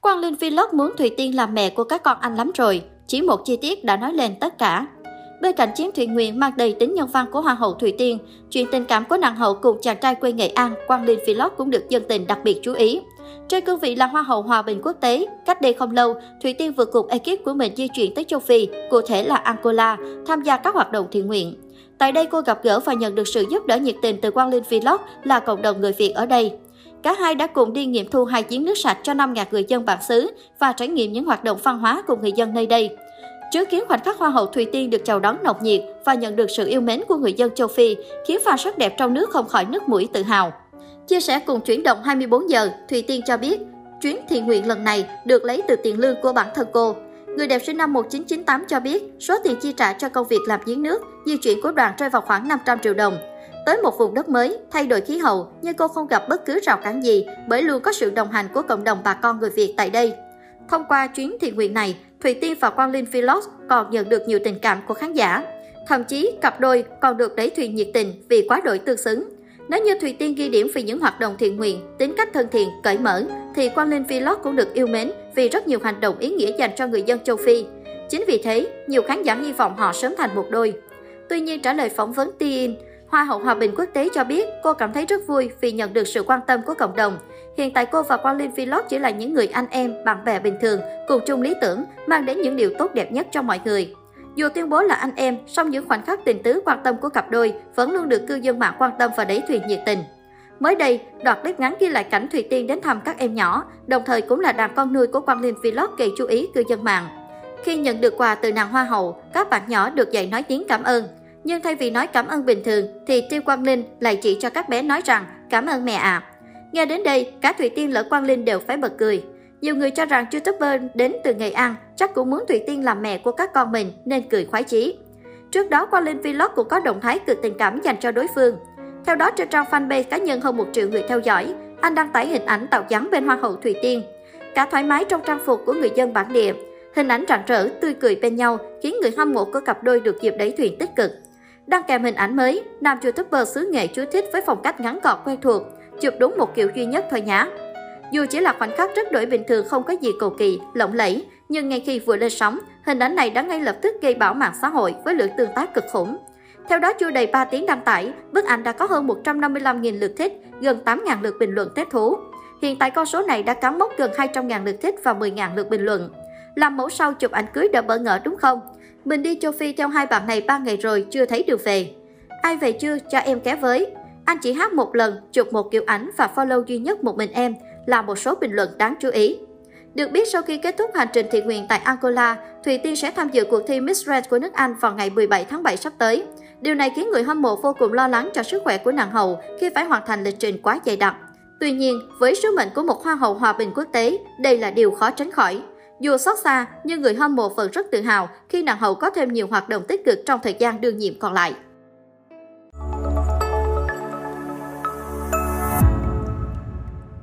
Quang Linh Vlog muốn Thùy Tiên làm mẹ của các con anh lắm rồi, chỉ một chi tiết đã nói lên tất cả. Bên cạnh chiến thuyền nguyện mang đầy tính nhân văn của Hoa hậu Thùy Tiên, chuyện tình cảm của nàng hậu cùng chàng trai quê Nghệ An, Quang Linh Vlog cũng được dân tình đặc biệt chú ý. Trên cương vị là Hoa hậu Hòa bình quốc tế, cách đây không lâu, Thùy Tiên vừa cùng ekip của mình di chuyển tới châu Phi, cụ thể là Angola, tham gia các hoạt động thiện nguyện. Tại đây cô gặp gỡ và nhận được sự giúp đỡ nhiệt tình từ Quang Linh Vlog là cộng đồng người Việt ở đây. Cả hai đã cùng đi nghiệm thu hai giếng nước sạch cho 5.000 người dân bản xứ và trải nghiệm những hoạt động văn hóa cùng người dân nơi đây. Chứng kiến khoảnh khắc Hoa hậu Thùy Tiên được chào đón nồng nhiệt và nhận được sự yêu mến của người dân châu Phi, khiến pha sắc đẹp trong nước không khỏi nước mũi tự hào. Chia sẻ cùng chuyển động 24 giờ, Thùy Tiên cho biết, chuyến thiện nguyện lần này được lấy từ tiền lương của bản thân cô. Người đẹp sinh năm 1998 cho biết, số tiền chi trả cho công việc làm giếng nước, di chuyển của đoàn rơi vào khoảng 500 triệu đồng. Tới một vùng đất mới, thay đổi khí hậu, nhưng cô không gặp bất cứ rào cản gì bởi luôn có sự đồng hành của cộng đồng bà con người Việt tại đây. Thông qua chuyến thiện nguyện này, Thùy Tiên và Quang Linh Philos còn nhận được nhiều tình cảm của khán giả. Thậm chí, cặp đôi còn được đẩy thuyền nhiệt tình vì quá đổi tương xứng. Nếu như Thùy Tiên ghi điểm vì những hoạt động thiện nguyện, tính cách thân thiện, cởi mở, thì Quang Linh Vlog cũng được yêu mến vì rất nhiều hành động ý nghĩa dành cho người dân châu Phi. Chính vì thế, nhiều khán giả hy vọng họ sớm thành một đôi. Tuy nhiên, trả lời phỏng vấn TIN, Hoa hậu Hòa bình quốc tế cho biết cô cảm thấy rất vui vì nhận được sự quan tâm của cộng đồng. Hiện tại cô và Quang Linh Vlog chỉ là những người anh em, bạn bè bình thường, cùng chung lý tưởng, mang đến những điều tốt đẹp nhất cho mọi người. Dù tuyên bố là anh em, song những khoảnh khắc tình tứ quan tâm của cặp đôi vẫn luôn được cư dân mạng quan tâm và đẩy thuyền nhiệt tình. Mới đây, đoạn clip ngắn ghi lại cảnh Thùy Tiên đến thăm các em nhỏ, đồng thời cũng là đàn con nuôi của Quang Linh Vlog gây chú ý cư dân mạng. Khi nhận được quà từ nàng hoa hậu, các bạn nhỏ được dạy nói tiếng cảm ơn. Nhưng thay vì nói cảm ơn bình thường, thì Tiêu Quang Linh lại chỉ cho các bé nói rằng cảm ơn mẹ ạ. À. Nghe đến đây, cả Thủy Tiên lẫn Quang Linh đều phải bật cười. Nhiều người cho rằng YouTuber đến từ Nghệ An chắc cũng muốn Thủy Tiên làm mẹ của các con mình nên cười khoái chí. Trước đó, Quang Linh Vlog cũng có động thái cực tình cảm dành cho đối phương. Theo đó, trên trang fanpage cá nhân hơn một triệu người theo dõi, anh đăng tải hình ảnh tạo dáng bên Hoa hậu Thủy Tiên. Cả thoải mái trong trang phục của người dân bản địa, hình ảnh rạng rỡ, tươi cười bên nhau khiến người hâm mộ của cặp đôi được dịp đẩy thuyền tích cực. Đăng kèm hình ảnh mới, nam youtuber xứ nghệ chú thích với phong cách ngắn gọn quen thuộc, chụp đúng một kiểu duy nhất thôi nhá. Dù chỉ là khoảnh khắc rất đổi bình thường không có gì cầu kỳ, lộng lẫy, nhưng ngay khi vừa lên sóng, hình ảnh này đã ngay lập tức gây bão mạng xã hội với lượng tương tác cực khủng. Theo đó, chưa đầy 3 tiếng đăng tải, bức ảnh đã có hơn 155.000 lượt thích, gần 8.000 lượt bình luận thích thú. Hiện tại con số này đã cán mốc gần 200.000 lượt thích và 10.000 lượt bình luận. Làm mẫu sau chụp ảnh cưới đã bỡ ngỡ đúng không? Mình đi châu Phi theo hai bạn này ba ngày rồi chưa thấy được về. Ai về chưa cho em kéo với. Anh chỉ hát một lần, chụp một kiểu ảnh và follow duy nhất một mình em là một số bình luận đáng chú ý. Được biết sau khi kết thúc hành trình thiện nguyện tại Angola, Thùy Tiên sẽ tham dự cuộc thi Miss Red của nước Anh vào ngày 17 tháng 7 sắp tới. Điều này khiến người hâm mộ vô cùng lo lắng cho sức khỏe của nàng hậu khi phải hoàn thành lịch trình quá dày đặc. Tuy nhiên, với sứ mệnh của một hoa hậu hòa bình quốc tế, đây là điều khó tránh khỏi. Dù xót xa, nhưng người hâm mộ vẫn rất tự hào khi nàng hậu có thêm nhiều hoạt động tích cực trong thời gian đương nhiệm còn lại.